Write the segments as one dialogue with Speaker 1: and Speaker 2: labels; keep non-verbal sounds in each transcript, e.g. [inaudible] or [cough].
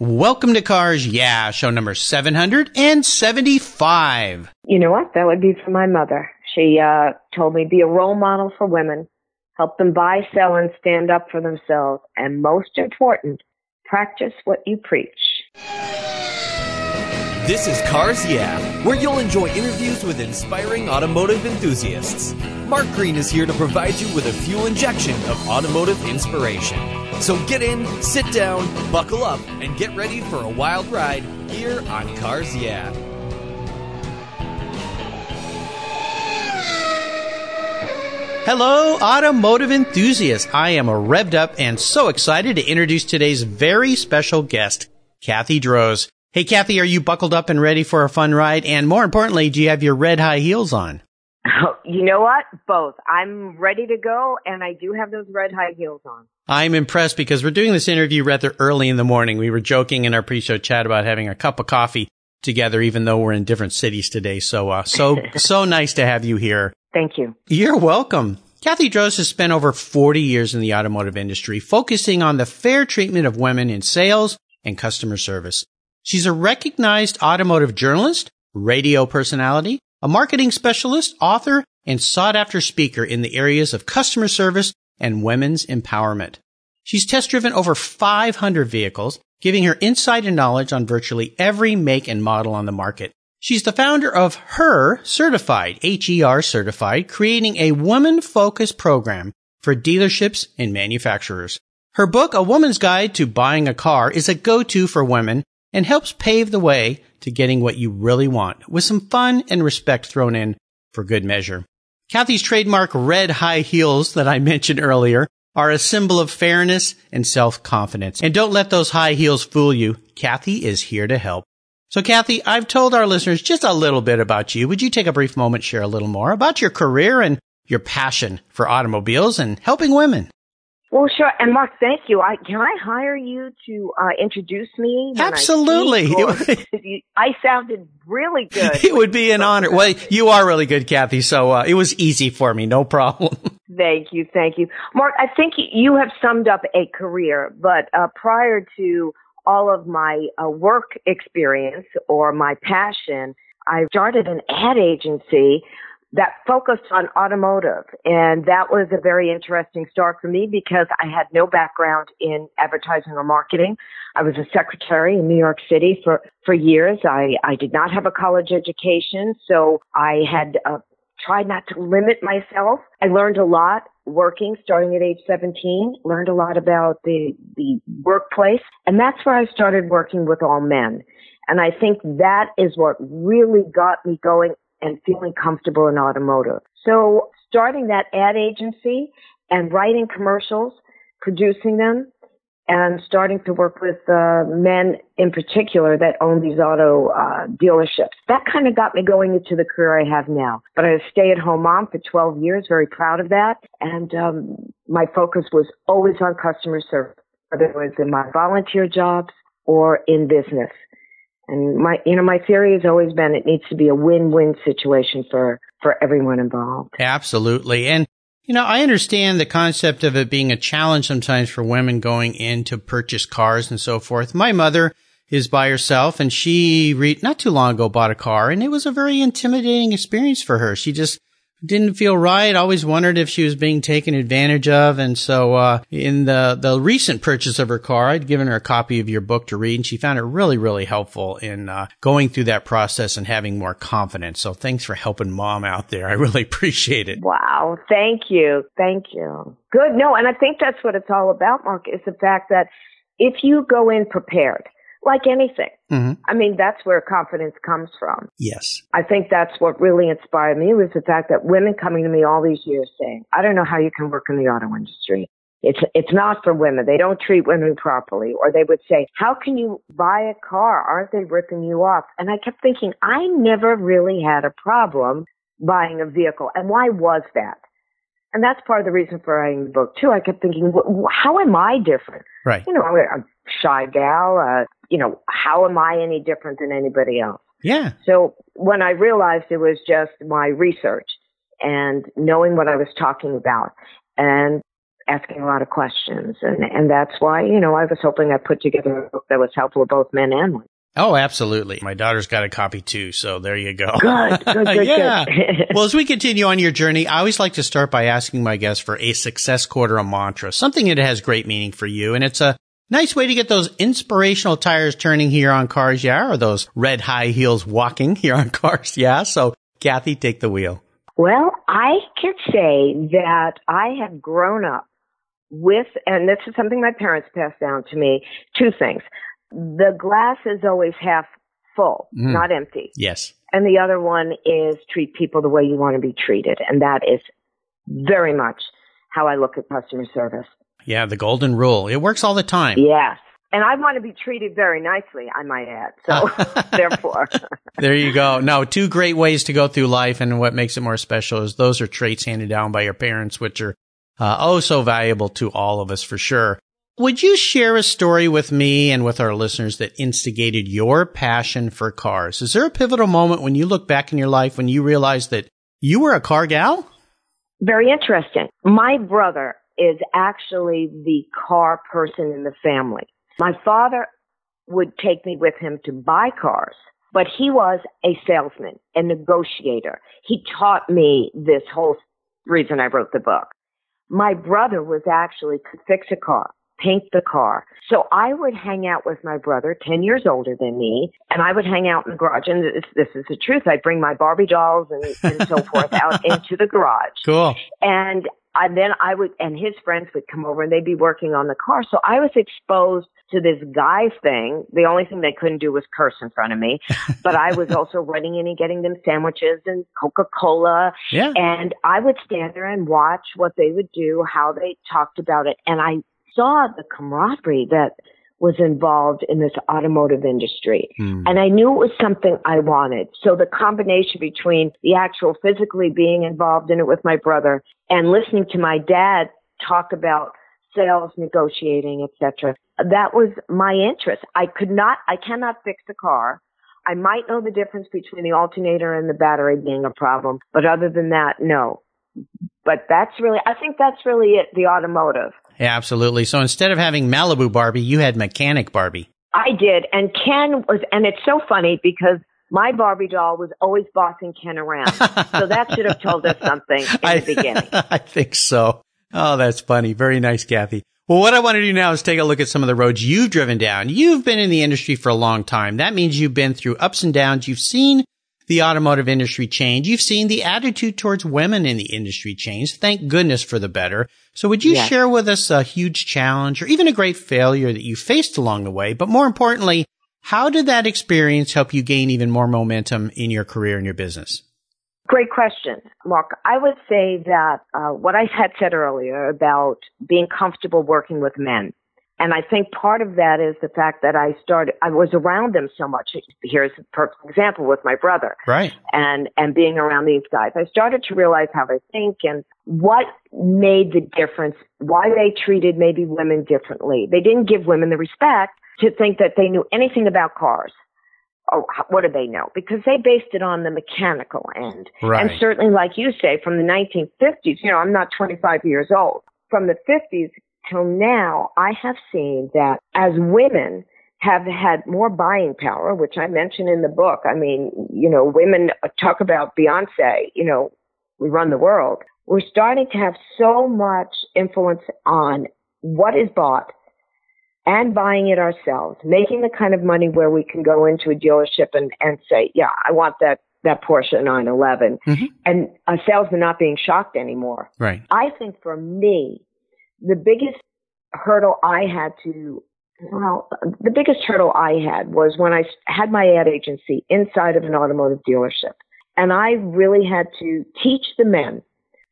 Speaker 1: Welcome to Cars Yeah, show number 775.
Speaker 2: You know what? That would be for my mother. She uh, told me be a role model for women, help them buy, sell, and stand up for themselves, and most important, practice what you preach.
Speaker 3: This is Cars Yeah, where you'll enjoy interviews with inspiring automotive enthusiasts. Mark Green is here to provide you with a fuel injection of automotive inspiration. So get in, sit down, buckle up, and get ready for a wild ride here on Cars Yeah.
Speaker 1: Hello, automotive enthusiasts. I am revved up and so excited to introduce today's very special guest, Kathy Droz. Hey, Kathy, are you buckled up and ready for a fun ride? And more importantly, do you have your red high heels on?
Speaker 2: Oh, [laughs] you know what? Both. I'm ready to go, and I do have those red high heels on.
Speaker 1: I'm impressed because we're doing this interview rather early in the morning. We were joking in our pre-show chat about having a cup of coffee together, even though we're in different cities today. So, uh, so, [laughs] so nice to have you here.
Speaker 2: Thank you.
Speaker 1: You're welcome. Kathy Droz has spent over 40 years in the automotive industry, focusing on the fair treatment of women in sales and customer service. She's a recognized automotive journalist, radio personality, a marketing specialist, author, and sought after speaker in the areas of customer service and women's empowerment. She's test driven over 500 vehicles, giving her insight and knowledge on virtually every make and model on the market. She's the founder of Her Certified, H-E-R Certified, creating a woman-focused program for dealerships and manufacturers. Her book, A Woman's Guide to Buying a Car, is a go-to for women and helps pave the way to getting what you really want with some fun and respect thrown in for good measure. Kathy's trademark red high heels that I [laughs] mentioned earlier are a symbol of fairness and self-confidence. And don't let those high heels fool you. Kathy is here to help. So Kathy, I've told our listeners just a little bit about you. Would you take a brief moment, share a little more about your career and your passion for automobiles and helping women?
Speaker 2: Well, sure. And Mark, thank you. I, can I hire you to uh, introduce me?
Speaker 1: Absolutely. [laughs]
Speaker 2: I, I, sounded really good.
Speaker 1: It would be an honor. Well, you are really good, Kathy. So uh, it was easy for me. No problem. [laughs]
Speaker 2: Thank you. Thank you. Mark, I think you have summed up a career, but uh, prior to all of my uh, work experience or my passion, I started an ad agency that focused on automotive. And that was a very interesting start for me because I had no background in advertising or marketing. I was a secretary in New York City for, for years. I, I did not have a college education, so I had uh, tried not to limit myself. I learned a lot working starting at age 17, learned a lot about the, the workplace. And that's where I started working with all men. And I think that is what really got me going and feeling comfortable in automotive. So starting that ad agency and writing commercials, producing them, and starting to work with uh, men in particular that own these auto uh, dealerships. That kind of got me going into the career I have now. But I was a stay-at-home mom for 12 years, very proud of that. And um, my focus was always on customer service, whether it was in my volunteer jobs or in business. And my, you know, my theory has always been it needs to be a win-win situation for, for everyone involved.
Speaker 1: Absolutely. And you know, I understand the concept of it being a challenge sometimes for women going in to purchase cars and so forth. My mother is by herself and she re- not too long ago bought a car and it was a very intimidating experience for her. She just didn't feel right. Always wondered if she was being taken advantage of. And so, uh, in the, the recent purchase of her car, I'd given her a copy of your book to read and she found it really, really helpful in, uh, going through that process and having more confidence. So thanks for helping mom out there. I really [laughs] appreciate it.
Speaker 2: Wow. Thank you. Thank you. Good. No, and I think that's what it's all about, Mark, is the fact that if you go in prepared, like anything. Mm-hmm. I mean, that's where confidence comes from.
Speaker 1: Yes.
Speaker 2: I think that's what really inspired me was the fact that women coming to me all these years saying, I don't know how you can work in the auto industry. It's, it's not for women. They don't treat women properly. Or they would say, how can you buy a car? Aren't they ripping you off? And I kept thinking, I never really had a problem buying a vehicle. And why was that? And that's part of the reason for writing the book too. I kept thinking, how am I different?
Speaker 1: Right.
Speaker 2: You know, I'm shy gal. Uh, you know, how am I any different than anybody else?
Speaker 1: Yeah.
Speaker 2: So when I realized it was just my research and knowing what I was talking about and asking a lot of questions. And, and that's why, you know, I was hoping I put together a book that was helpful for both men and women.
Speaker 1: Oh, absolutely. My daughter's got a copy too, so there you go.
Speaker 2: Good, good, good, [laughs]
Speaker 1: yeah.
Speaker 2: good. [laughs]
Speaker 1: well, as we continue on your journey, I always like to start by asking my guests for a success quote or a mantra, something that has great meaning for you. And it's a nice way to get those inspirational tires turning here on Cars Yeah, or those red high heels walking [laughs] here on Cars Yeah. So, Kathy, take the wheel.
Speaker 2: Well, I could say that I have grown up with, and this is something my parents passed down to me, two things the glass is always half full, mm. not empty.
Speaker 1: Yes.
Speaker 2: And the other one is treat people the way you want to be treated. And that is very much how I look at customer service.
Speaker 1: Yeah, the golden rule. It works all the time.
Speaker 2: Yes. And I want to be treated very nicely, I might add. So, [laughs] therefore. [laughs]
Speaker 1: there you go. No, two great ways to go through life. And what makes it more special is those are traits handed down by your parents, which are uh, oh so valuable to all of us for sure. Would you share a story with me and with our listeners that instigated your passion for cars? Is there a pivotal moment when you look back in your life when you realized that you were a car gal?
Speaker 2: Very interesting. My brother is actually the car person in the family. My father would take me with him to buy cars, but he was a salesman, a negotiator. He taught me this whole reason I wrote the book. My brother was actually could fix a car paint the car. So I would hang out with my brother, 10 years older than me, and I would hang out in the garage. And this, this is the truth. I'd bring my Barbie dolls and, and so forth out [laughs] into the garage.
Speaker 1: Cool.
Speaker 2: And and then I would, and his friends would come over and they'd be working on the car. So I was exposed to this guy thing. The only thing they couldn't do was curse in front of me, [laughs] but I was also running in and getting them sandwiches and Coca-Cola.
Speaker 1: Yeah.
Speaker 2: And I would stand there and watch what they would do, how they talked about it. And I saw the camaraderie that was involved in this automotive industry. Mm. And I knew it was something I wanted. So the combination between the actual physically being involved in it with my brother and listening to my dad talk about sales, negotiating, etc. That was my interest. I could not, I cannot fix a car. I might know the difference between the alternator and the battery being a problem, but other than that, no. But that's really, I think that's really it, the automotive.
Speaker 1: Yeah, absolutely. So instead of having Malibu Barbie, you had Mechanic Barbie.
Speaker 2: I did. And Ken was, and it's so funny because my Barbie doll was always bossing Ken around. so that should have told us something in [laughs] I, the beginning. [laughs]
Speaker 1: I think so. Oh, that's funny. Very nice, Kathy. Well, what I want to do now is take a look at some of the roads you've driven down. You've been in the industry for a long time. That means you've been through ups and downs. You've seen the automotive industry change. You've seen the attitude towards women in the industry change. Thank goodness for the better. So would you yes. share with us a huge challenge or even a great failure that you faced along the way? But more importantly, how did that experience help you gain even more momentum in your career and your business?
Speaker 2: Great question, Mark. I would say that uh, what I had said earlier about being comfortable working with men and I think part of that is the fact that I started, I was around them so much. Here's a perfect example with my brother.
Speaker 1: Right.
Speaker 2: And, and being around these guys. I started to realize how they think and what made the difference, why they treated maybe women differently. They didn't give women the respect to think that they knew anything about cars. Oh, what do they know? Because they based it on the mechanical end.
Speaker 1: Right.
Speaker 2: And certainly, like you say, from the 1950s, you know, I'm not 25 years old. From the 50s, till now, I have seen that as women have had more buying power, which I mention in the book. I mean, you know, women talk about Beyonce, you know, we run the world. We're starting to have so much influence on what is bought and buying it ourselves, making the kind of money where we can go into a dealership and, and say, yeah, I want that that Porsche 911 mm-hmm. and a salesman not being shocked anymore.
Speaker 1: Right.
Speaker 2: I think for me, the biggest hurdle I had to, well, the biggest hurdle I had was when I had my ad agency inside of an automotive dealership. And I really had to teach the men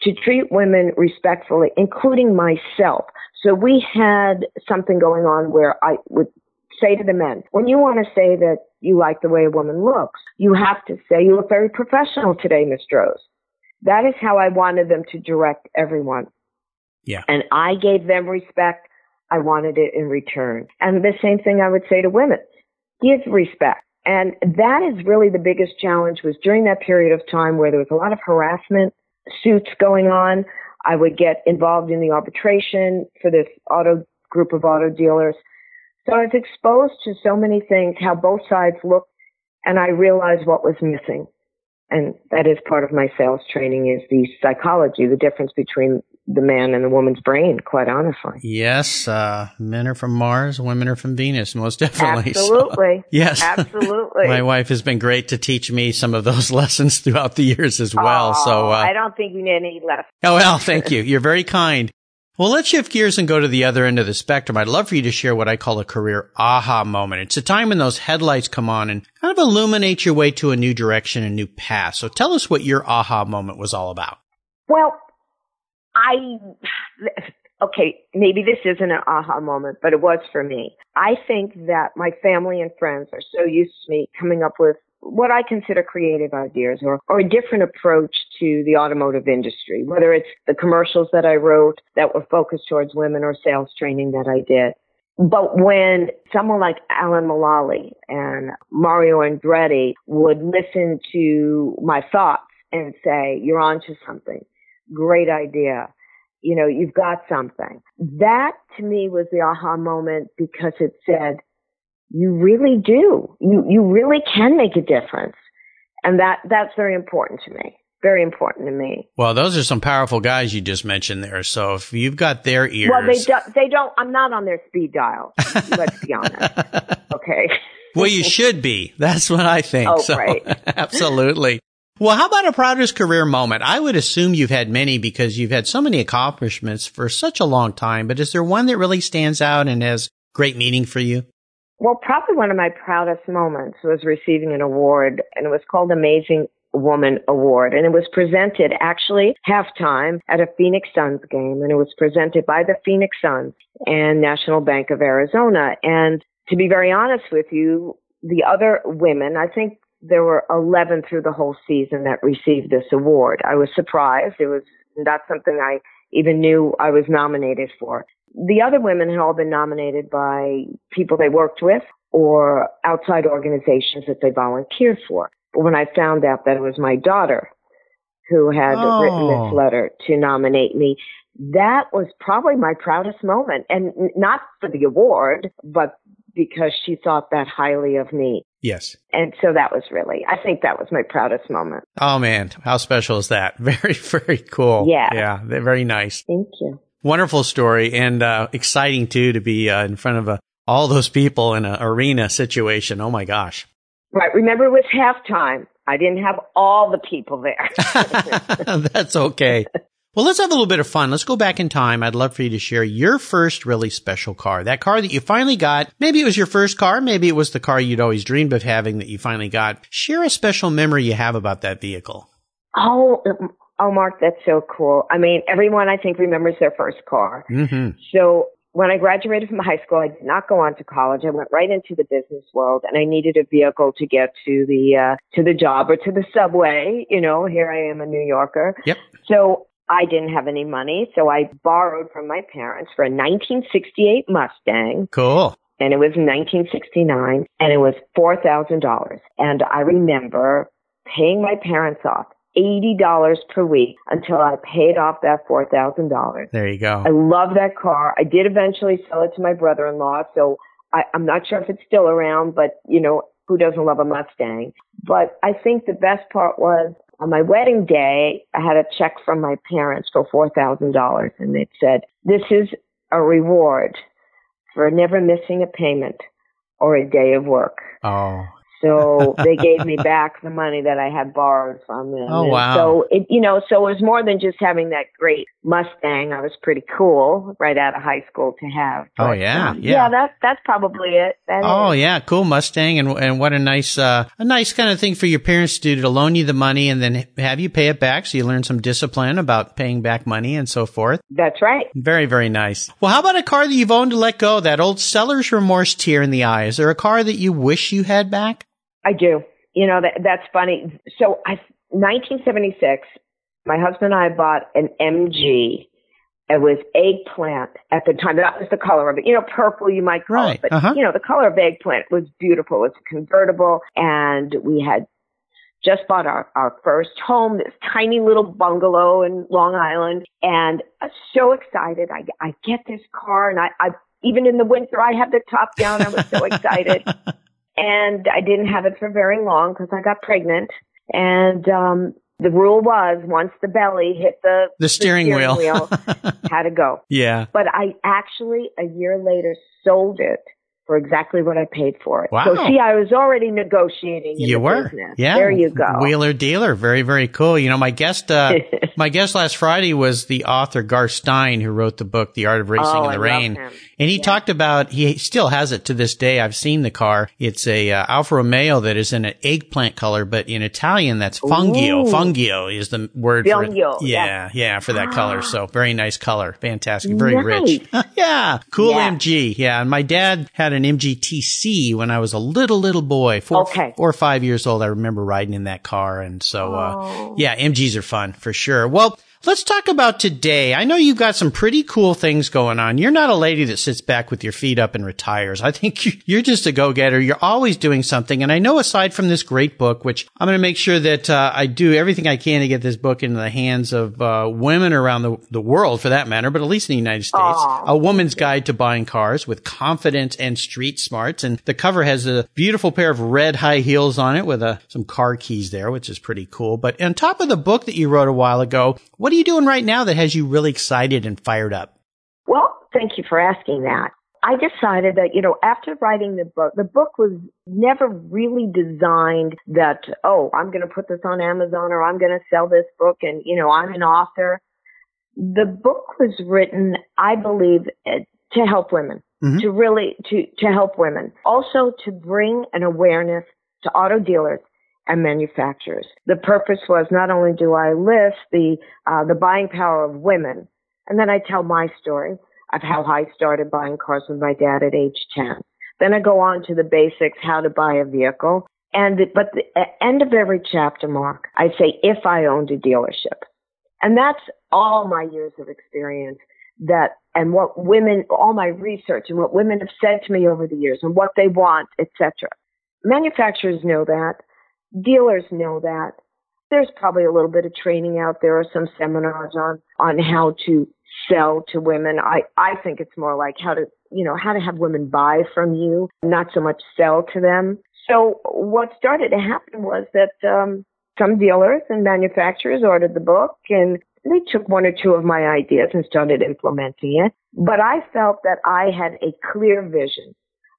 Speaker 2: to treat women respectfully, including myself. So we had something going on where I would say to the men, when you want to say that you like the way a woman looks, you have to say, you look very professional today, Miss Rose. That is how I wanted them to direct everyone.
Speaker 1: Yeah.
Speaker 2: And I gave them respect. I wanted it in return. And the same thing I would say to women. Give respect. And that is really the biggest challenge was during that period of time where there was a lot of harassment suits going on. I would get involved in the arbitration for this auto group of auto dealers. So I was exposed to so many things, how both sides looked, and I realized what was missing. And that is part of my sales training is the psychology, the difference between the man and the woman's brain, quite honestly.
Speaker 1: Yes, uh, men are from Mars, women are from Venus, most definitely. [laughs]
Speaker 2: Absolutely.
Speaker 1: So, [laughs] yes.
Speaker 2: Absolutely.
Speaker 1: My wife has been great to teach me some of those [laughs] lessons throughout the years as well.
Speaker 2: Oh,
Speaker 1: so, uh,
Speaker 2: I don't think you need any lessons.
Speaker 1: Oh, well, thank you. You're very kind. Well, let's shift gears and go to the other end of the spectrum. I'd love for you to share what I call a career aha moment. It's a time when those headlights come on and kind of illuminate your way to a new direction, a new path. So tell us what your aha moment was all about.
Speaker 2: Well, I, okay, maybe this isn't an aha moment, but it was for me. I think that my family and friends are so used to me coming up with what I consider creative ideas or, or a different approach to the automotive industry, whether it's the commercials that I wrote that were focused towards women or sales training that I did. But when someone like Alan Mulally and Mario Andretti would listen to my thoughts and say, you're onto something great idea. You know, you've got something. That to me was the aha moment because it said, you really do. You, you really can make a difference. And that, that's very important to me. Very important to me.
Speaker 1: Well, those are some powerful guys you just mentioned there. So if you've got their ears.
Speaker 2: Well, they, do, they don't, I'm not on their speed dial. let's be honest. [laughs] Okay.
Speaker 1: well, you should be. That's what I think.
Speaker 2: Oh,
Speaker 1: so,
Speaker 2: right. [laughs]
Speaker 1: absolutely. Well, how about a proudest career moment? I would assume you've had many because you've had so many accomplishments for such a long time, but is there one that really stands out and has great meaning for you?
Speaker 2: Well, probably one of my proudest moments was receiving an award, and it was called Amazing Woman Award, and it was presented actually halftime at a Phoenix Suns game, and it was presented by the Phoenix Suns and National Bank of Arizona. And to be very honest with you, the other women, I think there were 11 through the whole season that received this award. I was surprised. It was not something I even knew I was nominated for. The other women had all been nominated by people they worked with or outside organizations that they volunteered for. But when I found out that it was my daughter who had
Speaker 1: oh.
Speaker 2: written this oh. letter to nominate me, that was probably my proudest moment. And not for the award, but because she thought that highly of me.
Speaker 1: Yes.
Speaker 2: And so that was really, I think that was my proudest moment.
Speaker 1: Oh man, how special is that? [laughs] Very, very cool.
Speaker 2: Yeah.
Speaker 1: Yeah. Very nice.
Speaker 2: Thank you.
Speaker 1: Wonderful story and uh, exciting too to be uh, in front of uh, all those people in an arena situation. Oh my gosh.
Speaker 2: Right. Remember it was halftime. I didn't have all the people there. [laughs]
Speaker 1: That's okay. Well, let's have a little bit of fun. Let's go back in time. I'd love for you to share your first really special car. That car that you finally got. Maybe it was your first car. Maybe it was the car you'd always dreamed of having that you finally got. Share a special memory you have about that vehicle.
Speaker 2: Oh, oh, Mark, that's so cool. I mean, everyone I think remembers their first car.
Speaker 1: Mm-hmm.
Speaker 2: So when I graduated from high school, I did not go on to college. I went right into the business world and I needed a vehicle to get to the, uh, to the job or to the subway. You know, here I am a New Yorker.
Speaker 1: Yep.
Speaker 2: So I didn't have any money, so I borrowed from my parents for a 1968 Mustang.
Speaker 1: Cool.
Speaker 2: And it was 1969, and it was $4,000. And I remember paying my parents off $80 per week until I paid off that $4,000.
Speaker 1: There you go.
Speaker 2: I love that car. I did eventually sell it to my brother-in-law, so I, I'm not sure if it's still around, but you know, who doesn't love a Mustang? But I think the best part was on my wedding day, I had a check from my parents for $4,000 and it said, this is a reward for never missing a payment or a day of work.
Speaker 1: Oh.
Speaker 2: So they gave me back the money that I had borrowed from them.
Speaker 1: Oh,
Speaker 2: And
Speaker 1: wow.
Speaker 2: So it, you know, so it was more than just having that great Mustang. I was pretty cool right out of high school to have.
Speaker 1: Oh, yeah,
Speaker 2: um,
Speaker 1: yeah.
Speaker 2: yeah. That's that's probably it. That
Speaker 1: Oh
Speaker 2: is.
Speaker 1: yeah, cool Mustang, and and what a nice uh, a nice kind of thing for your parents to do to loan you the money and then have you pay it back, so you learn some discipline about paying back money and so forth.
Speaker 2: That's right.
Speaker 1: Very very nice. Well, how about a car that you've owned to let go? That old seller's remorse tear in the eye. Is there a car that you wish you had back?
Speaker 2: I do. You know, that, that's funny. So I, 1976, my husband and I bought an MG. It was eggplant at the time. That was the color of it. You know, purple you might call
Speaker 1: Right.
Speaker 2: it. But,
Speaker 1: Uh-huh.
Speaker 2: you know, the color of eggplant was beautiful. It was convertible and we had just bought our, our first home, this tiny little bungalow in Long Island, and I'm so excited. I, I get this car, and I, I even in the winter, I have the top down. I was so excited, [laughs] and I didn't have it for very long because I got pregnant, and um, the rule was once the belly hit the
Speaker 1: the steering,
Speaker 2: the steering
Speaker 1: wheel,
Speaker 2: wheel [laughs] had to go.
Speaker 1: yeah.
Speaker 2: But I actually a year later sold it for exactly what I paid for it.
Speaker 1: Wow.
Speaker 2: So see, I was already negotiating. In
Speaker 1: You
Speaker 2: the
Speaker 1: were,
Speaker 2: business.
Speaker 1: yeah.
Speaker 2: There you go.
Speaker 1: Wheeler dealer, very very cool. You know, my guest, uh, [laughs] my guest last Friday was the author Garth Stein, who wrote the book The Art of Racing
Speaker 2: Oh,
Speaker 1: in
Speaker 2: I
Speaker 1: the
Speaker 2: love
Speaker 1: Rain, and he
Speaker 2: Yeah.
Speaker 1: talked about he still has it to this day. I've seen the car. It's a uh, Alfa Romeo that is in an eggplant color, but in Italian that's fungio.
Speaker 2: Ooh.
Speaker 1: Fungio is the word for it.
Speaker 2: Fungio,
Speaker 1: Yeah, yeah, for that color.
Speaker 2: Ah.
Speaker 1: So very nice color, fantastic, very rich. [laughs] Yeah, cool
Speaker 2: Yeah.
Speaker 1: MG. Yeah, and my dad had an MGTC when I was a little little boy, four,
Speaker 2: Okay.
Speaker 1: four or five years old. I remember riding in that car, and so uh,
Speaker 2: Oh.
Speaker 1: yeah, MGs are fun for sure. Well. Let's talk about today. I know you've got some pretty cool things going on. You're not a lady that sits back with your feet up and retires. I think you- [laughs] you're just a go-getter. You're always doing something. And I know aside from this great book, which I'm going to make sure that uh, I do everything I can to get this book into the hands of uh, women around the, the world for that matter, but at least in the United States,
Speaker 2: Aw.
Speaker 1: a woman's guide to buying cars with confidence and street smarts. And the cover has a beautiful pair of red high heels on it with uh, some car keys there, which is pretty cool. But on top of the book that you wrote a while ago, what are you doing right now that has you really excited and fired up?
Speaker 2: Well, thank you for asking that. I decided that, you know, after writing the book, the book was never really designed that, oh, I'm going to put this on Amazon or I'm going to sell this book and, you know, I'm an author. The book was written, I believe, eh, to help women,
Speaker 1: Mhm.
Speaker 2: to really, to, to help women. Also to bring an awareness to auto dealers and manufacturers. The purpose was not only do I list the, uh, the buying power of women, and then I tell my story of how I started buying cars with my dad at age 10. Then I go on to the basics, how to buy a vehicle. And, but the end of every chapter, Mark, I say, if I owned a dealership. And that's all my years of experience that, and what women, all my research and what women have said to me over the years and what they want, etc. Manufacturers know that. Dealers know that. There's probably a little bit of training out there or some seminars on, on how to sell to women. I, I think it's more like how to, you know, how to have women buy from you, not so much sell to them. So what started to happen was that, um, some dealers and manufacturers ordered the book and they took one or two of my ideas and started implementing it. But I felt that I had a clear vision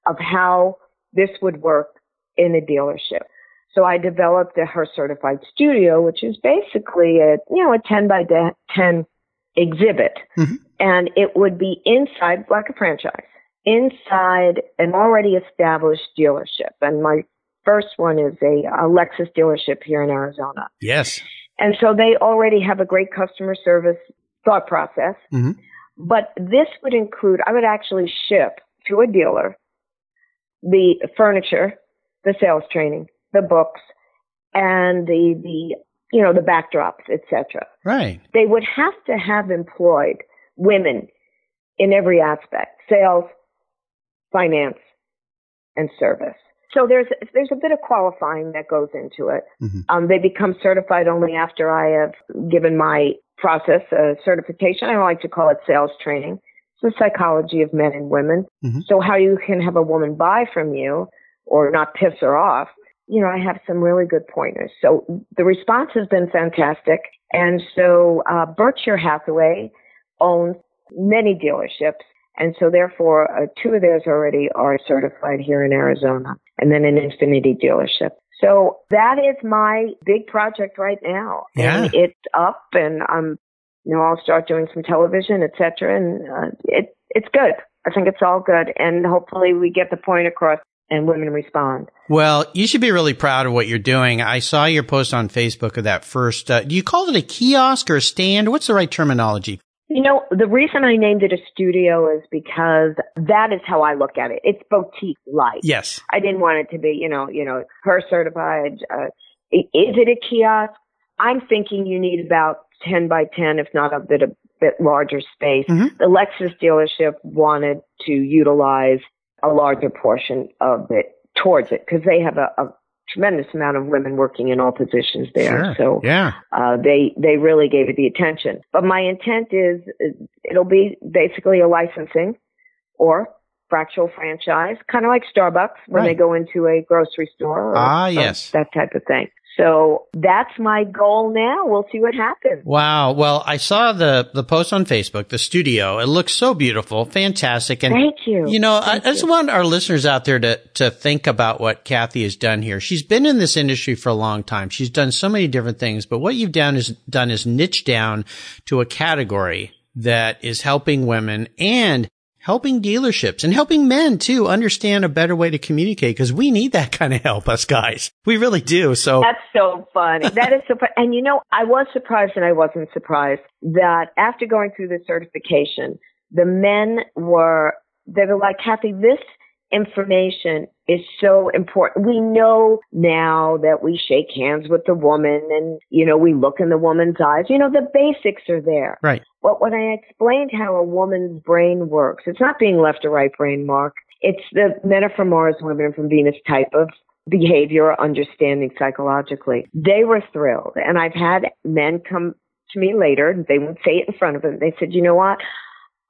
Speaker 2: of how this would work in a dealership. So I developed a Her Certified Studio, which is basically a, you know, a 10 by de- 10 exhibit.
Speaker 1: Mhm.
Speaker 2: And it would be inside, like a franchise, inside an already established dealership. And my first one is a, a Lexus dealership here in Arizona.
Speaker 1: Yes.
Speaker 2: And so they already have a great customer service thought process.
Speaker 1: Mhm.
Speaker 2: But this would include, I would actually ship to a dealer the furniture, the sales training, the books, and the, the, you know, the backdrops, etc.
Speaker 1: Right.
Speaker 2: They would have to have employed women in every aspect, sales, finance, and service. So there's there's a bit of qualifying that goes into it.
Speaker 1: Mhm.
Speaker 2: Um, they become certified only after I have given my process a certification. I like to call it sales training. It's the psychology of men and women.
Speaker 1: Mhm.
Speaker 2: So how you can have a woman buy from you or not piss her off. You know, I have some really good pointers. So the response has been fantastic. And so uh, Berkshire Hathaway owns many dealerships. And so therefore, uh, two of theirs already are certified here in Arizona and then an Infiniti dealership. So that is my big project right now.
Speaker 1: Yeah.
Speaker 2: And it's up and I'm, you know, I'll start doing some television, et cetera. And uh, it, it's good. I think it's all good. And hopefully we get the point across and women respond.
Speaker 1: Well, you should be really proud of what you're doing. I saw your post on Facebook of that first. Uh, do you call it a kiosk or a stand? What's the right terminology?
Speaker 2: You know, the reason I named it a studio is because that is how I look at it. It's boutique like.
Speaker 1: Yes.
Speaker 2: I didn't want it to be, you know, you know, her certified. Uh, is it a kiosk? I'm thinking you need about 10 by 10, if not a bit a bit larger space.
Speaker 1: Mhm.
Speaker 2: The Lexus dealership wanted to utilize a larger portion of it towards it because they have a, a tremendous amount of women working in all positions there.
Speaker 1: Sure.
Speaker 2: So
Speaker 1: yeah.
Speaker 2: uh, they they really gave it the attention. But my intent is it'll be basically a licensing or fractional franchise, kind of like Starbucks when
Speaker 1: Right.
Speaker 2: they go into a grocery store.
Speaker 1: Ah, yes.
Speaker 2: that type of thing. So that's my goal now. We'll see what happens.
Speaker 1: Wow. Well, I saw the the post on Facebook, the studio. It looks so beautiful, fantastic, and
Speaker 2: Thank you.
Speaker 1: You know, I, I just
Speaker 2: you.
Speaker 1: want our listeners out there to to think about what Kathy has done here. She's been in this industry for a long time. She's done so many different things, but what you've done is done is niche down to a category that is helping women and helping dealerships and helping men too understand a better way to communicate because we need that [laughs] kind of help, us guys. We really do. So
Speaker 2: That's so funny. That is so funny. And you know, I was surprised and I wasn't surprised that after going through the certification, the men were, they were like, Kathy, this information is so important. We know now that we shake hands with the woman and, you know, we look in the woman's eyes. You know, the basics are there.
Speaker 1: right.
Speaker 2: But when I explained how a woman's brain works, it's not being left or right brain, Mark. It's the men are from Mars, women are from Venus type of behavior or understanding psychologically. They were thrilled. And I've had men come to me later, and they would say it in front of them. They said, you know what?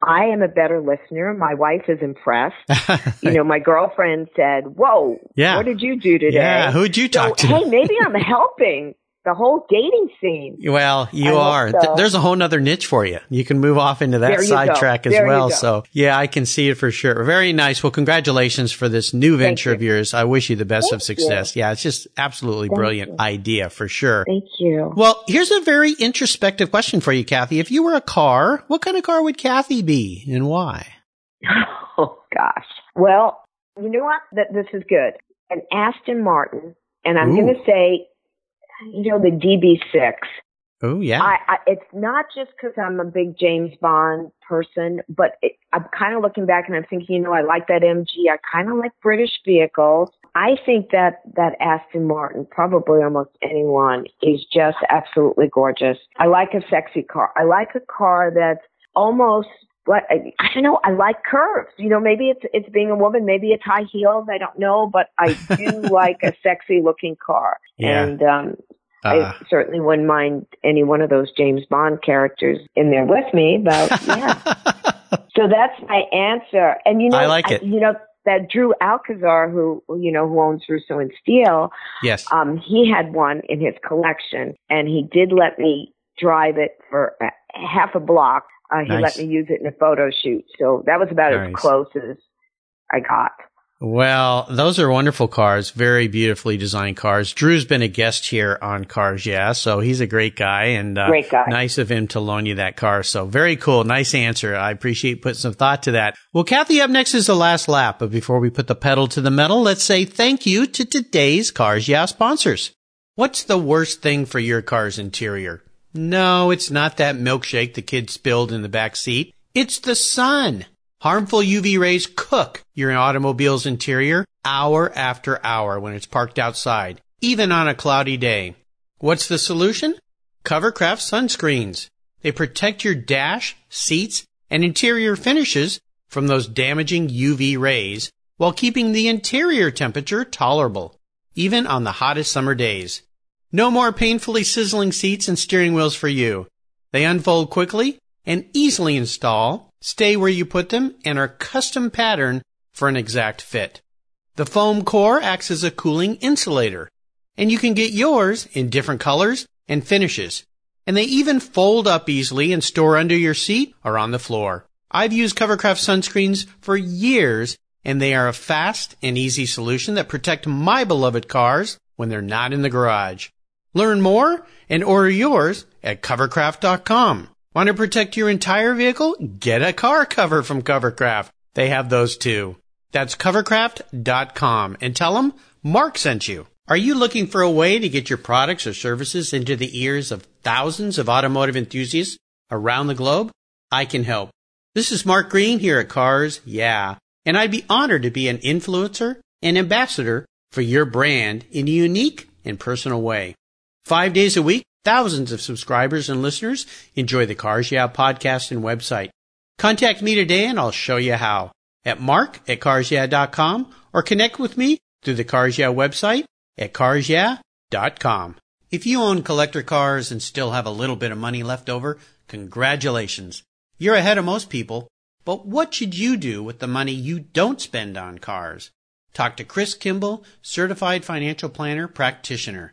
Speaker 2: I am a better listener. My wife is impressed. [laughs] You know, my girlfriend said, whoa,
Speaker 1: Yeah.
Speaker 2: what did you do today?
Speaker 1: yeah. Who'd you talk
Speaker 2: so,
Speaker 1: to?
Speaker 2: hey, maybe I'm helping the whole dating scene.
Speaker 1: Well, you are.
Speaker 2: so.
Speaker 1: Th- There's a whole nother niche for you. You can move off into that
Speaker 2: you
Speaker 1: sidetrack as
Speaker 2: There
Speaker 1: well. So yeah, I can see it for sure. Very nice. Well, congratulations for this new venture
Speaker 2: you.
Speaker 1: of yours. I wish you the best of
Speaker 2: Thank you.
Speaker 1: success. Yeah, it's just absolutely
Speaker 2: Thank
Speaker 1: brilliant
Speaker 2: you.
Speaker 1: idea for sure.
Speaker 2: Thank you.
Speaker 1: Well, here's a very introspective question for you, Kathy. If you were a car, what kind of car would Kathy be and why? [laughs]
Speaker 2: Oh gosh. Well, you know what? That this is good. An Aston Martin, and I'm going to say, you know, the DB6.
Speaker 1: Oh, yeah.
Speaker 2: I, I it's not just because I'm a big James Bond person, but it, I'm kind of looking back and I'm thinking, you know, I like that MG. I kind of like British vehicles. I think that that Aston Martin, probably almost anyone, is just absolutely gorgeous. I like a sexy car. I like a car that's almost what I, I don't know. I like curves. You know, maybe it's it's being a woman, maybe it's high heels. I don't know, but I do [laughs] like a sexy looking car.
Speaker 1: Yeah.
Speaker 2: And um,
Speaker 1: Uh,
Speaker 2: I certainly wouldn't mind any one of those James Bond characters in there with me, but yeah. [laughs] so that's my answer. And you know,
Speaker 1: I like it.
Speaker 2: you know, that Drew Alcazar, who you know, who owns Russo and Steele,
Speaker 1: yes.
Speaker 2: um, he had one in his collection, and he did let me drive it for uh, half a block. Uh, he
Speaker 1: Nice.
Speaker 2: let me use it in a photo shoot, so that was about
Speaker 1: Nice.
Speaker 2: as close as I got.
Speaker 1: Well, those are wonderful cars, very beautifully designed cars. Drew's been a guest here on Cars Yeah, so he's a great guy and uh,
Speaker 2: Great guy.
Speaker 1: nice of him to loan you that car. So very cool. Nice answer. I appreciate putting some thought to that. Well, Kathy, up next is the last lap, but before we put the pedal to the metal, let's say thank you to today's Cars Yeah sponsors. What's the worst thing for your car's interior? No, it's not that milkshake the kid spilled in the back seat. It's the sun. Harmful UV rays cook your automobile's interior hour after hour when it's parked outside, even on a cloudy day. What's the solution? Covercraft sunscreens. They protect your dash, seats, and interior finishes from those damaging UV rays while keeping the interior temperature tolerable, even on the hottest summer days. No more painfully sizzling seats and steering wheels for you. They unfold quickly and easily install, stay where you put them, and are custom patterned for an exact fit. The foam core acts as a cooling insulator, and you can get yours in different colors and finishes. And they even fold up easily and store under your seat or on the floor. I've used Covercraft sunscreens for years, and they are a fast and easy solution that protect my beloved cars when they're not in the garage. Learn more and order yours at covercraft.com. Want to protect your entire vehicle? Get a car cover from Covercraft. They have those too. That's covercraft.com and tell them Mark sent you. Are you looking for a way to get your products or services into the ears of thousands of automotive enthusiasts around the globe? I can help. This is Mark Green here at Cars Yeah, and I'd be honored to be an influencer and ambassador for your brand in a unique and personal way. Five days a week, thousands of subscribers and listeners enjoy the Cars Yeah podcast and website. Contact me today and I'll show you how at mark at carsyeah.com or connect with me through the Cars Yeah website at carsyeah.com. If you own collector cars and still have a little bit of money left over, congratulations. You're ahead of most people. But what should you do with the money you don't spend on cars? Talk to Chris Kimball, certified financial planner practitioner.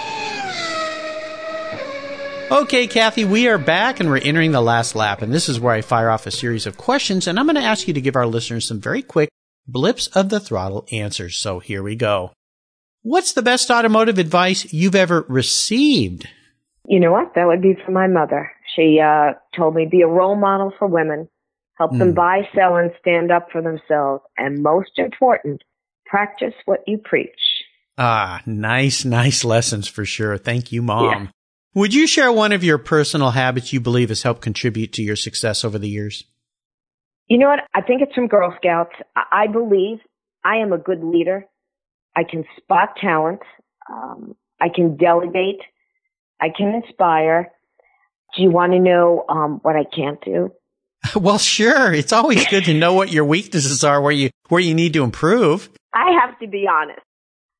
Speaker 1: Okay, Kathy, we are back and we're entering the last lap. And this is where I fire off a series of questions. And I'm going to ask you to give our listeners some very quick blips of the throttle answers. So here we go. What's the best automotive advice you've ever received?
Speaker 2: You know what? That would be from my mother. She uh, told me be a role model for women, help mm. them hmm. buy, sell, and stand up for themselves, and most important, practice what you preach.
Speaker 1: Ah, nice, nice lessons for sure. Thank you, Mom. Yeah. Would you share one of your personal habits you believe has helped contribute to your success over the years?
Speaker 2: You know what? I think it's from Girl Scouts. I believe I am a good leader. I can spot talent. Um, I can delegate. I can inspire. Do you want to know um, what I can't do? [laughs]
Speaker 1: well, sure. It's always good to know what your weaknesses are, where you where you need to improve.
Speaker 2: I have to be honest.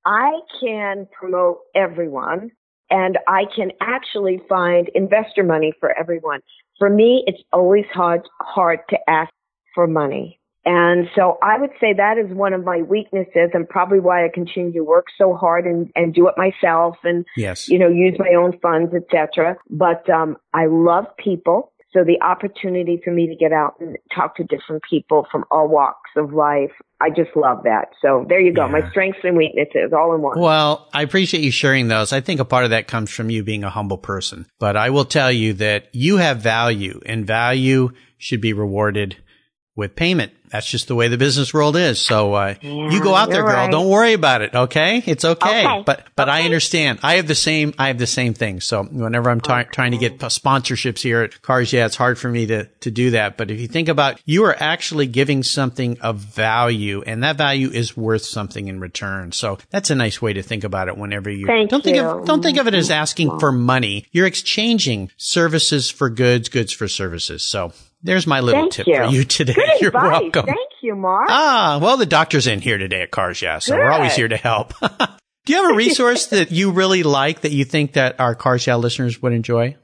Speaker 2: I can promote everyone and I can actually find investor money for everyone. For me, it's always hard, hard to ask for money. And so I would say that is one of my weaknesses and probably why I continue to work so hard and, and do it myself and,
Speaker 1: yes.
Speaker 2: you know, use my own funds, etc. But, um, I love people. So the opportunity for me to get out and talk to different people from all walks of life, I just love that. So there you go. Yeah. My strengths and weaknesses all in one.
Speaker 1: Well, I appreciate you sharing those. I think a part of that comes from you being a humble person, but I will tell you that you have value and value should be rewarded with payment. That's just the way the business world is. So uh, yeah, you go out there, girl. Right. Don't worry about it. Okay, it's okay. okay. But but okay. I understand. I have the same. I have the same thing. So whenever I'm t- trying to get sponsorships here at Cars, yeah, it's hard for me to to do that. But if you think about, you are actually giving something of value, and that value is worth something in return. So that's a nice way to think about it. Whenever you
Speaker 2: Thank
Speaker 1: don't
Speaker 2: you.
Speaker 1: think of don't think of it as asking for money. You're exchanging services for goods, goods for services. So there's my little
Speaker 2: Thank
Speaker 1: tip
Speaker 2: you.
Speaker 1: for you today.
Speaker 2: Good [laughs]
Speaker 1: You're
Speaker 2: advice.
Speaker 1: welcome.
Speaker 2: Thank you, Mark.
Speaker 1: Ah, well, the doctor's in here today at Cars Yeah, so Good. we're always here to help. [laughs] Do you have a resource that you really like that you think that our Cars Yeah listeners would enjoy?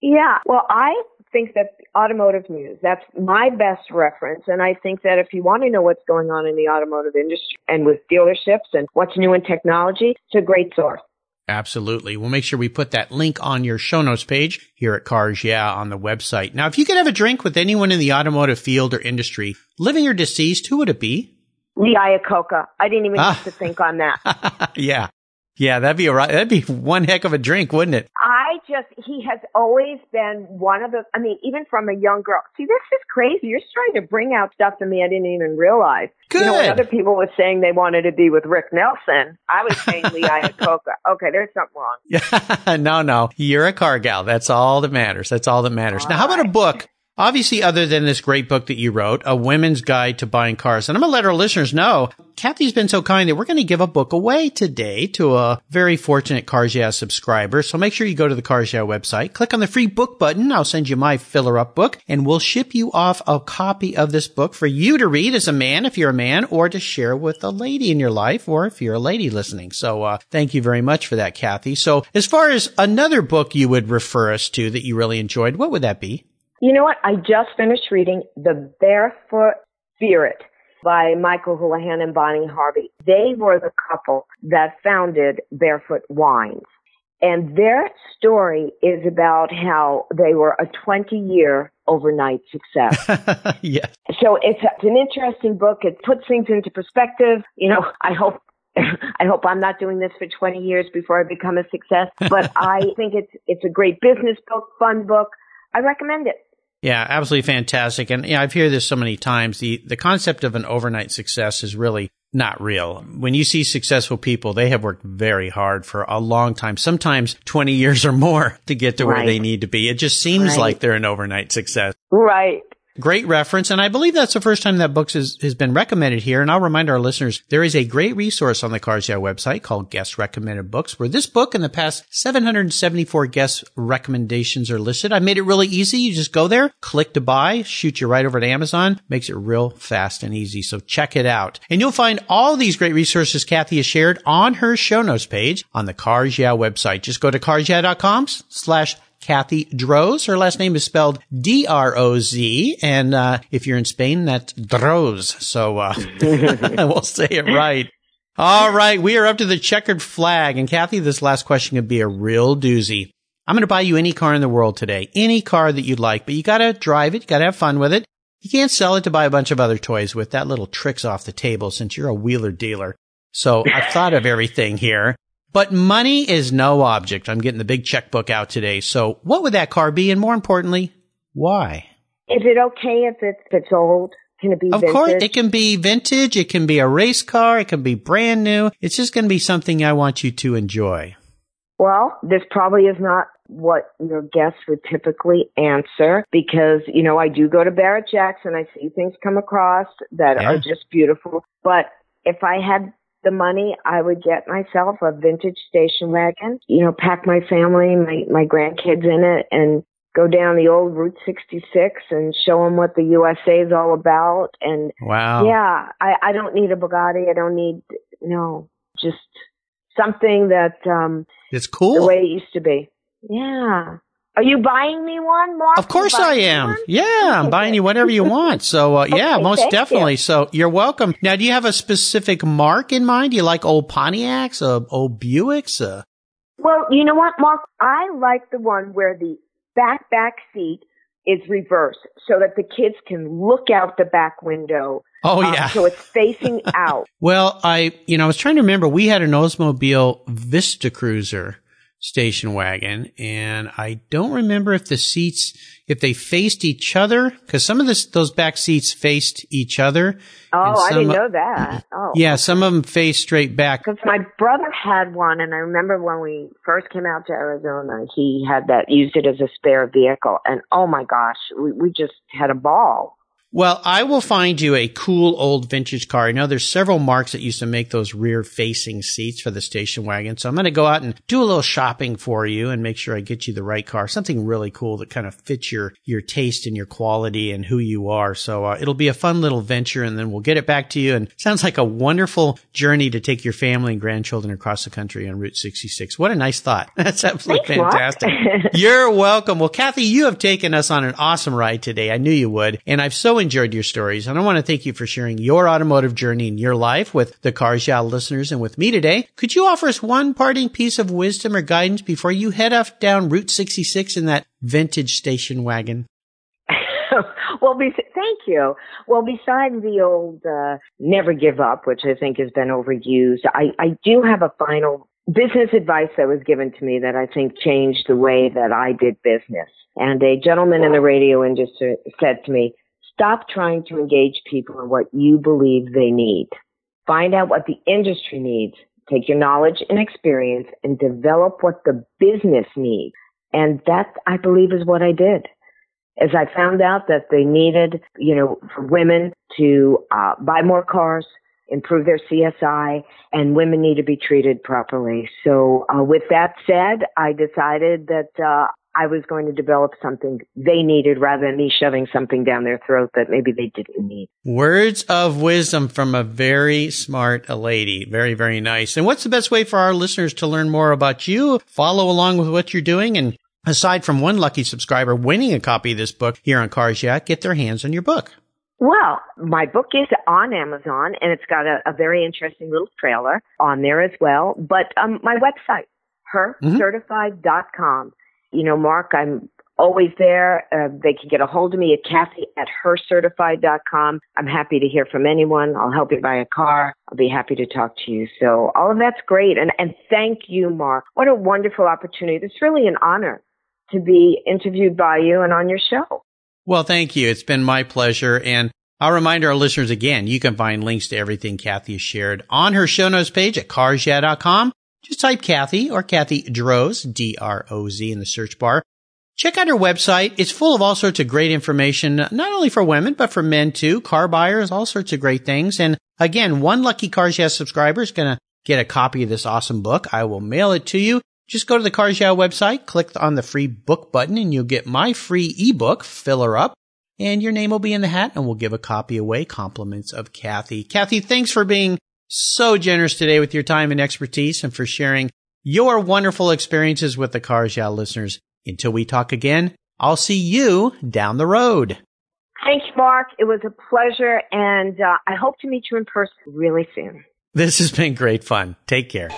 Speaker 2: Yeah, well, I think that automotive news, that's my best reference. And I think that if you want to know what's going on in the automotive industry and with dealerships and what's new in technology, it's a great source.
Speaker 1: Absolutely. We'll make sure we put that link on your show notes page here at Cars Yeah on the website. Now, if you could have a drink with anyone in the automotive field or industry, living or deceased, who would it be?
Speaker 2: Lee Iacocca. I didn't even ah. have to think on that. [laughs]
Speaker 1: yeah. Yeah, that'd be a that'd be one heck of a drink, wouldn't it?
Speaker 2: I just he has always been one of the I mean, even from a young girl. See, this is crazy. You're trying to bring out stuff to me I didn't even realize.
Speaker 1: Good.
Speaker 2: You know, when other people were saying they wanted to be with Rick Nelson, I was saying Lee Iacocca. [laughs] Okay, there's something wrong.
Speaker 1: Yeah, [laughs] no, no. You're a car gal. That's all that matters. That's all that matters. All now, how about a book? Obviously, other than this great book that you wrote, A Women's Guide to Buying Cars. And I'm going to let our listeners know, Kathy's been so kind that we're going to give a book away today to a very fortunate Cars Yeah subscriber. So make sure you go to the Cars Yeah website, click on the free book button. I'll send you my filler up book and we'll ship you off a copy of this book for you to read as a man, if you're a man, or to share with a lady in your life, or if you're a lady listening. So, uh, thank you very much for that, Kathy. So as far as another book you would refer us to that you really enjoyed, what would that be?
Speaker 2: You know what? I just finished reading The Barefoot Spirit by Michael Houlihan and Bonnie Harvey. They were the couple that founded Barefoot Wines. And their story is about how they were a 20 year overnight success. [laughs]
Speaker 1: yeah.
Speaker 2: So it's, it's an interesting book. It puts things into perspective. You know, I hope [laughs] I hope I'm not doing this for 20 years before I become a success, but [laughs] I think it's it's a great business book, fun book. I recommend it.
Speaker 1: Yeah, absolutely fantastic. And yeah, I've heard this so many times. The the concept of an overnight success is really not real. When you see successful people, they have worked very hard for a long time, sometimes 20 years or more [laughs] to get to right. where they need to be. It just seems right. like they're an overnight success.
Speaker 2: Right.
Speaker 1: Great reference. And I believe that's the first time that books has, has been recommended here. And I'll remind our listeners, there is a great resource on the Cars Yeah website called Guest Recommended Books, where this book and the past 774 guest recommendations are listed. I made it really easy. You just go there, click to buy, shoot you right over to Amazon, makes it real fast and easy. So check it out. And you'll find all these great resources Kathy has shared on her show notes page on the Cars Yeah website. Just go to carsyeah.com slash Kathy Droz. Her last name is spelled D-R-O-Z. And, uh, if you're in Spain, that's Droz. So, uh, [laughs] we'll say it right. All right. We are up to the checkered flag. And Kathy, this last question could be a real doozy. I'm going to buy you any car in the world today, any car that you'd like, but you got to drive it. You got to have fun with it. You can't sell it to buy a bunch of other toys with. That little trick's off the table since you're a wheeler dealer. So I've thought of everything here. But money is no object. I'm getting the big checkbook out today. So what would that car be? And more importantly, why?
Speaker 2: Is it okay if it's, if it's old? Can it be
Speaker 1: Of
Speaker 2: vintage?
Speaker 1: course, it can be vintage. It can be a race car. It can be brand new. It's just going to be something I want you to enjoy.
Speaker 2: Well, this probably is not what your guests would typically answer because, you know, I do go to Barrett Jackson. I see things come across that yeah. are just beautiful. But if I had the money, I would get myself a vintage station wagon, you know, pack my family, my, my grandkids in it and go down the old Route 66 and show them what the USA is all about. And
Speaker 1: wow.
Speaker 2: Yeah, I, I don't need a Bugatti. I don't need, no, just something that, um,
Speaker 1: it's cool.
Speaker 2: The way it used to be. Yeah. Are you buying me one, Mark?
Speaker 1: Of course I am. Yeah, I'm buying you whatever you want. So uh, [laughs] yeah, okay, most definitely. You. So you're welcome. Now, do you have a specific mark in mind? Do you like old Pontiacs, uh, old Buicks? Uh?
Speaker 2: Well, you know what, Mark? I like the one where the back back seat is reversed so that the kids can look out the back window.
Speaker 1: Oh um, yeah.
Speaker 2: so it's facing [laughs] out.
Speaker 1: well, I, you know, I was trying to remember. We had an Oldsmobile Vista Cruiser station wagon. And I don't remember if the seats, if they faced each other, because some of this, those back seats faced each other.
Speaker 2: Oh, I didn't know that. Oh.
Speaker 1: Yeah, some of them faced straight back.
Speaker 2: Because my brother had one, and I remember when we first came out to Arizona, he had that, used it as a spare vehicle. And oh my gosh, we, we just had a ball.
Speaker 1: Well, I will find you a cool old vintage car. I know there's several marks that used to make those rear facing seats for the station wagon. So I'm going to go out and do a little shopping for you and make sure I get you the right car, something really cool that kind of fits your, your taste and your quality and who you are. So uh, it'll be a fun little venture and then we'll get it back to you. And sounds like a wonderful journey to take your family and grandchildren across the country on Route 66. What a nice thought. [laughs] That's absolutely
Speaker 2: Thanks,
Speaker 1: fantastic. [laughs] You're welcome. Well, Kathy, you have taken us on an awesome ride today. I knew you would. And I've so enjoyed your stories. And I want to thank you for sharing your automotive journey in your life with the Cars Yeah listeners and with me today. Could you offer us one parting piece of wisdom or guidance before you head off down Route 66 in that vintage station wagon? [laughs]
Speaker 2: well, be- thank you. Well, besides the old uh, never give up, which I think has been overused, I, I do have a final business advice that was given to me that I think changed the way that I did business. And a gentleman in the radio industry said to me, Stop trying to engage people in what you believe they need. Find out what the industry needs. Take your knowledge and experience and develop what the business needs. And that, I believe, is what I did. As I found out that they needed, you know, for women to uh, buy more cars, improve their CSI, and women need to be treated properly. So, uh, with that said, I decided that uh, I was going to develop something they needed rather than me shoving something down their throat that maybe they didn't need.
Speaker 1: Words of wisdom from a very smart lady. Very, very nice. And what's the best way for our listeners to learn more about you, follow along with what you're doing, and aside from one lucky subscriber winning a copy of this book here on Cars Yeah, get their hands on your book?
Speaker 2: Well, my book is on Amazon and it's got a, a very interesting little trailer on there as well. But um, my website, hercertified.com. Mm-hmm you know, Mark, I'm always there. Uh, they can get a hold of me at Kathy at hercertified.com. I'm happy to hear from anyone. I'll help you buy a car. I'll be happy to talk to you. So all of that's great. And, and thank you, Mark. What a wonderful opportunity. It's really an honor to be interviewed by you and on your show.
Speaker 1: Well, thank you. It's been my pleasure. And I'll remind our listeners again, you can find links to everything Kathy has shared on her show notes page at carsyeah.com. Just type Kathy or Kathy Droz, D-R-O-Z in the search bar. Check out her website. It's full of all sorts of great information, not only for women, but for men too, car buyers, all sorts of great things. And again, one lucky Cars Yeah subscriber is going to get a copy of this awesome book. I will mail it to you. Just go to the Cars Yeah website, click on the free book button, and you'll get my free ebook, Fill Her Up and your name will be in the hat and we'll give a copy away. Compliments of Kathy. Kathy, thanks for being so generous today with your time and expertise and for sharing your wonderful experiences with the Cars Yeah listeners. Until we talk again, I'll see you down the road.
Speaker 2: Thanks, Mark. It was a pleasure, and uh, I hope to meet you in person really soon.
Speaker 1: This has been great fun. Take care.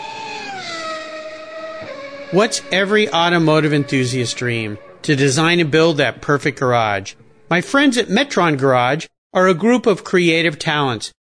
Speaker 1: What's every automotive enthusiast dream? To design and build that perfect garage. My friends at Metron Garage are a group of creative talents